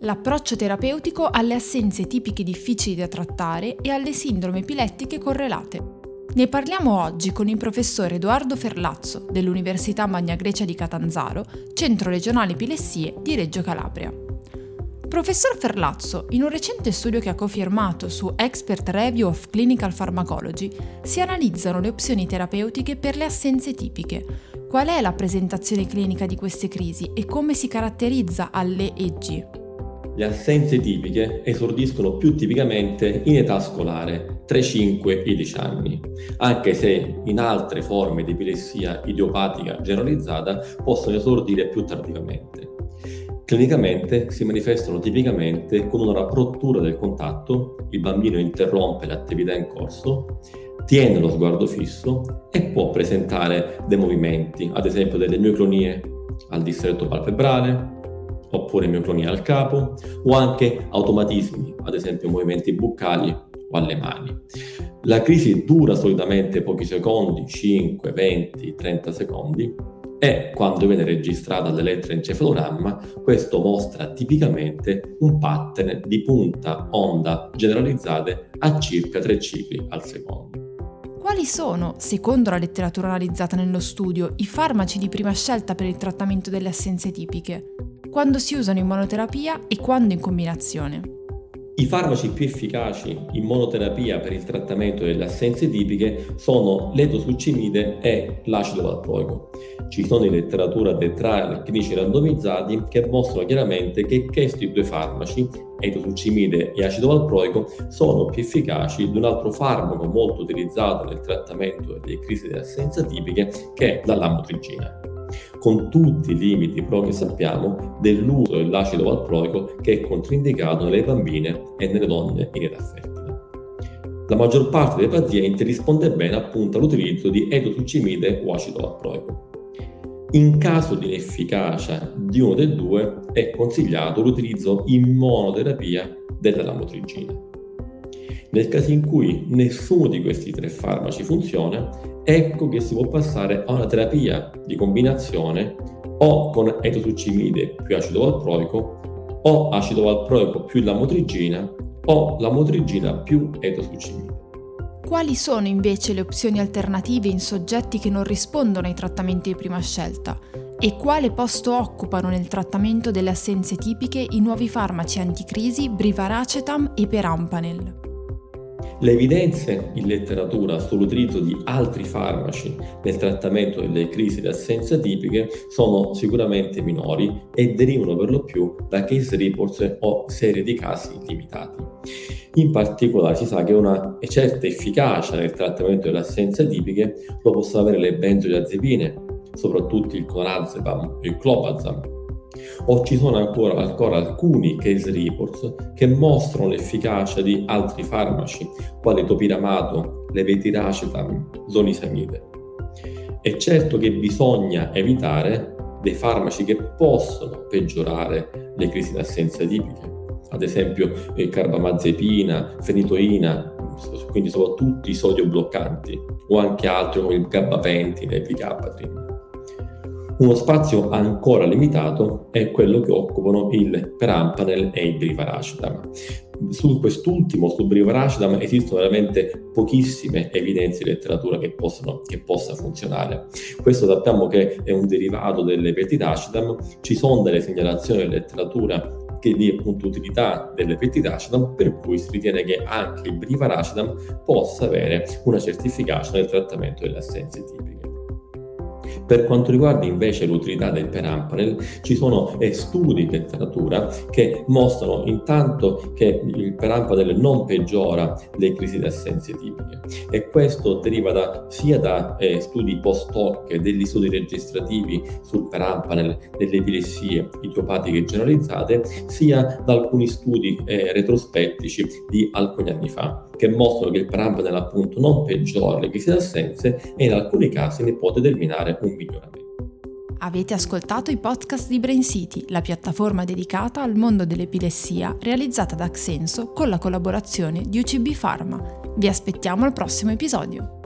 l'approccio terapeutico alle assenze tipiche difficili da trattare e alle sindrome epilettiche correlate. Ne parliamo oggi con il professor Edoardo Ferlazzo dell'Università Magna Grecia di Catanzaro, Centro Regionale Epilessie di Reggio Calabria. Professor Ferlazzo, in un recente studio che ha cofirmato su Expert Review of Clinical Pharmacology, si analizzano le opzioni terapeutiche per le assenze tipiche. Qual è la presentazione clinica di queste crisi e come si caratterizza alle EG? Le assenze tipiche esordiscono più tipicamente in età scolare, tra i 5 e i 10 anni, anche se in altre forme di epilessia idiopatica generalizzata possono esordire più tardivamente. Clinicamente si manifestano tipicamente con una rottura del contatto, il bambino interrompe l'attività in corso, tiene lo sguardo fisso e può presentare dei movimenti, ad esempio delle mioclonie al distretto palpebrale, oppure mioclonia al capo o anche automatismi, ad esempio movimenti buccali o alle mani. La crisi dura solitamente pochi secondi, 5, 20, 30 secondi e quando viene registrata l'elettroencefalogramma questo mostra tipicamente un pattern di punta onda generalizzate a circa 3 cicli al secondo. Quali sono, secondo la letteratura analizzata nello studio, i farmaci di prima scelta per il trattamento delle assenze tipiche? Quando si usano in monoterapia e quando in combinazione. I farmaci più efficaci in monoterapia per il trattamento delle assenze tipiche sono l'etosuccimide e l'acido valproico. Ci sono in letteratura dei trial clinici randomizzati che mostrano chiaramente che questi due farmaci, etosuccimide e acido valproico, sono più efficaci di un altro farmaco molto utilizzato nel trattamento delle crisi di assenza tipiche che è la lamotrigina con tutti i limiti però che sappiamo dell'uso dell'acido valproico che è controindicato nelle bambine e nelle donne in età fertile. La maggior parte dei pazienti risponde bene appunto all'utilizzo di etosuccimide o acido valproico. In caso di inefficacia di uno dei due è consigliato l'utilizzo in monoterapia della lamotrigina. Nel caso in cui nessuno di questi tre farmaci funziona, ecco che si può passare a una terapia di combinazione o con etosuccimide più acido valproico o acido valproico più lamotrigina o lamotrigina più etosuccimide. Quali sono invece le opzioni alternative in soggetti che non rispondono ai trattamenti di prima scelta? E quale posto occupano nel trattamento delle assenze tipiche i nuovi farmaci anticrisi Brivaracetam e Perampanel? Le evidenze in letteratura sull'utilizzo di altri farmaci nel trattamento delle crisi di assenza tipiche sono sicuramente minori e derivano per lo più da case reports o serie di casi limitati. In particolare si sa che una certa efficacia nel trattamento delle assenze tipiche lo possono avere le benzodiazepine, soprattutto il clonazepam e il clobazam, o ci sono ancora, ancora alcuni case reports che mostrano l'efficacia di altri farmaci, quali topiramato, levetiracetam, zonisamide. È certo che bisogna evitare dei farmaci che possono peggiorare le crisi d'assenza tipiche, ad esempio eh, carbamazepina, fenitoina, quindi soprattutto i sodio bloccanti, o anche altri come il gabapentin e il vicapatrin. Uno spazio ancora limitato è quello che occupano il perampanel e il brivaracetam. Su quest'ultimo, sul brivaracetam, esistono veramente pochissime evidenze di letteratura che, possano, che possa funzionare. Questo sappiamo che è un derivato dell'epetidacetam, ci sono delle segnalazioni in letteratura che di appunto utilità dell'epetidacetam, per cui si ritiene che anche il brivaracetam possa avere una certa efficacia nel trattamento delle assenze tipiche. Per quanto riguarda invece l'utilità del perampanel, ci sono eh, studi in letteratura che mostrano intanto che il perampanel non peggiora le crisi di assenze tipiche. E questo deriva da, sia da eh, studi post-hoc e degli studi registrativi sul perampanel delle epilessie idiopatiche generalizzate, sia da alcuni studi eh, retrospettici di alcuni anni fa che mostrano che il perampanel appunto non peggiora le crisi di assenze e in alcuni casi ne può determinare un miglioramento. Avete ascoltato i podcast di Brain City, la piattaforma dedicata al mondo dell'epilessia realizzata da Axenso con la collaborazione di UCB Pharma. Vi aspettiamo al prossimo episodio.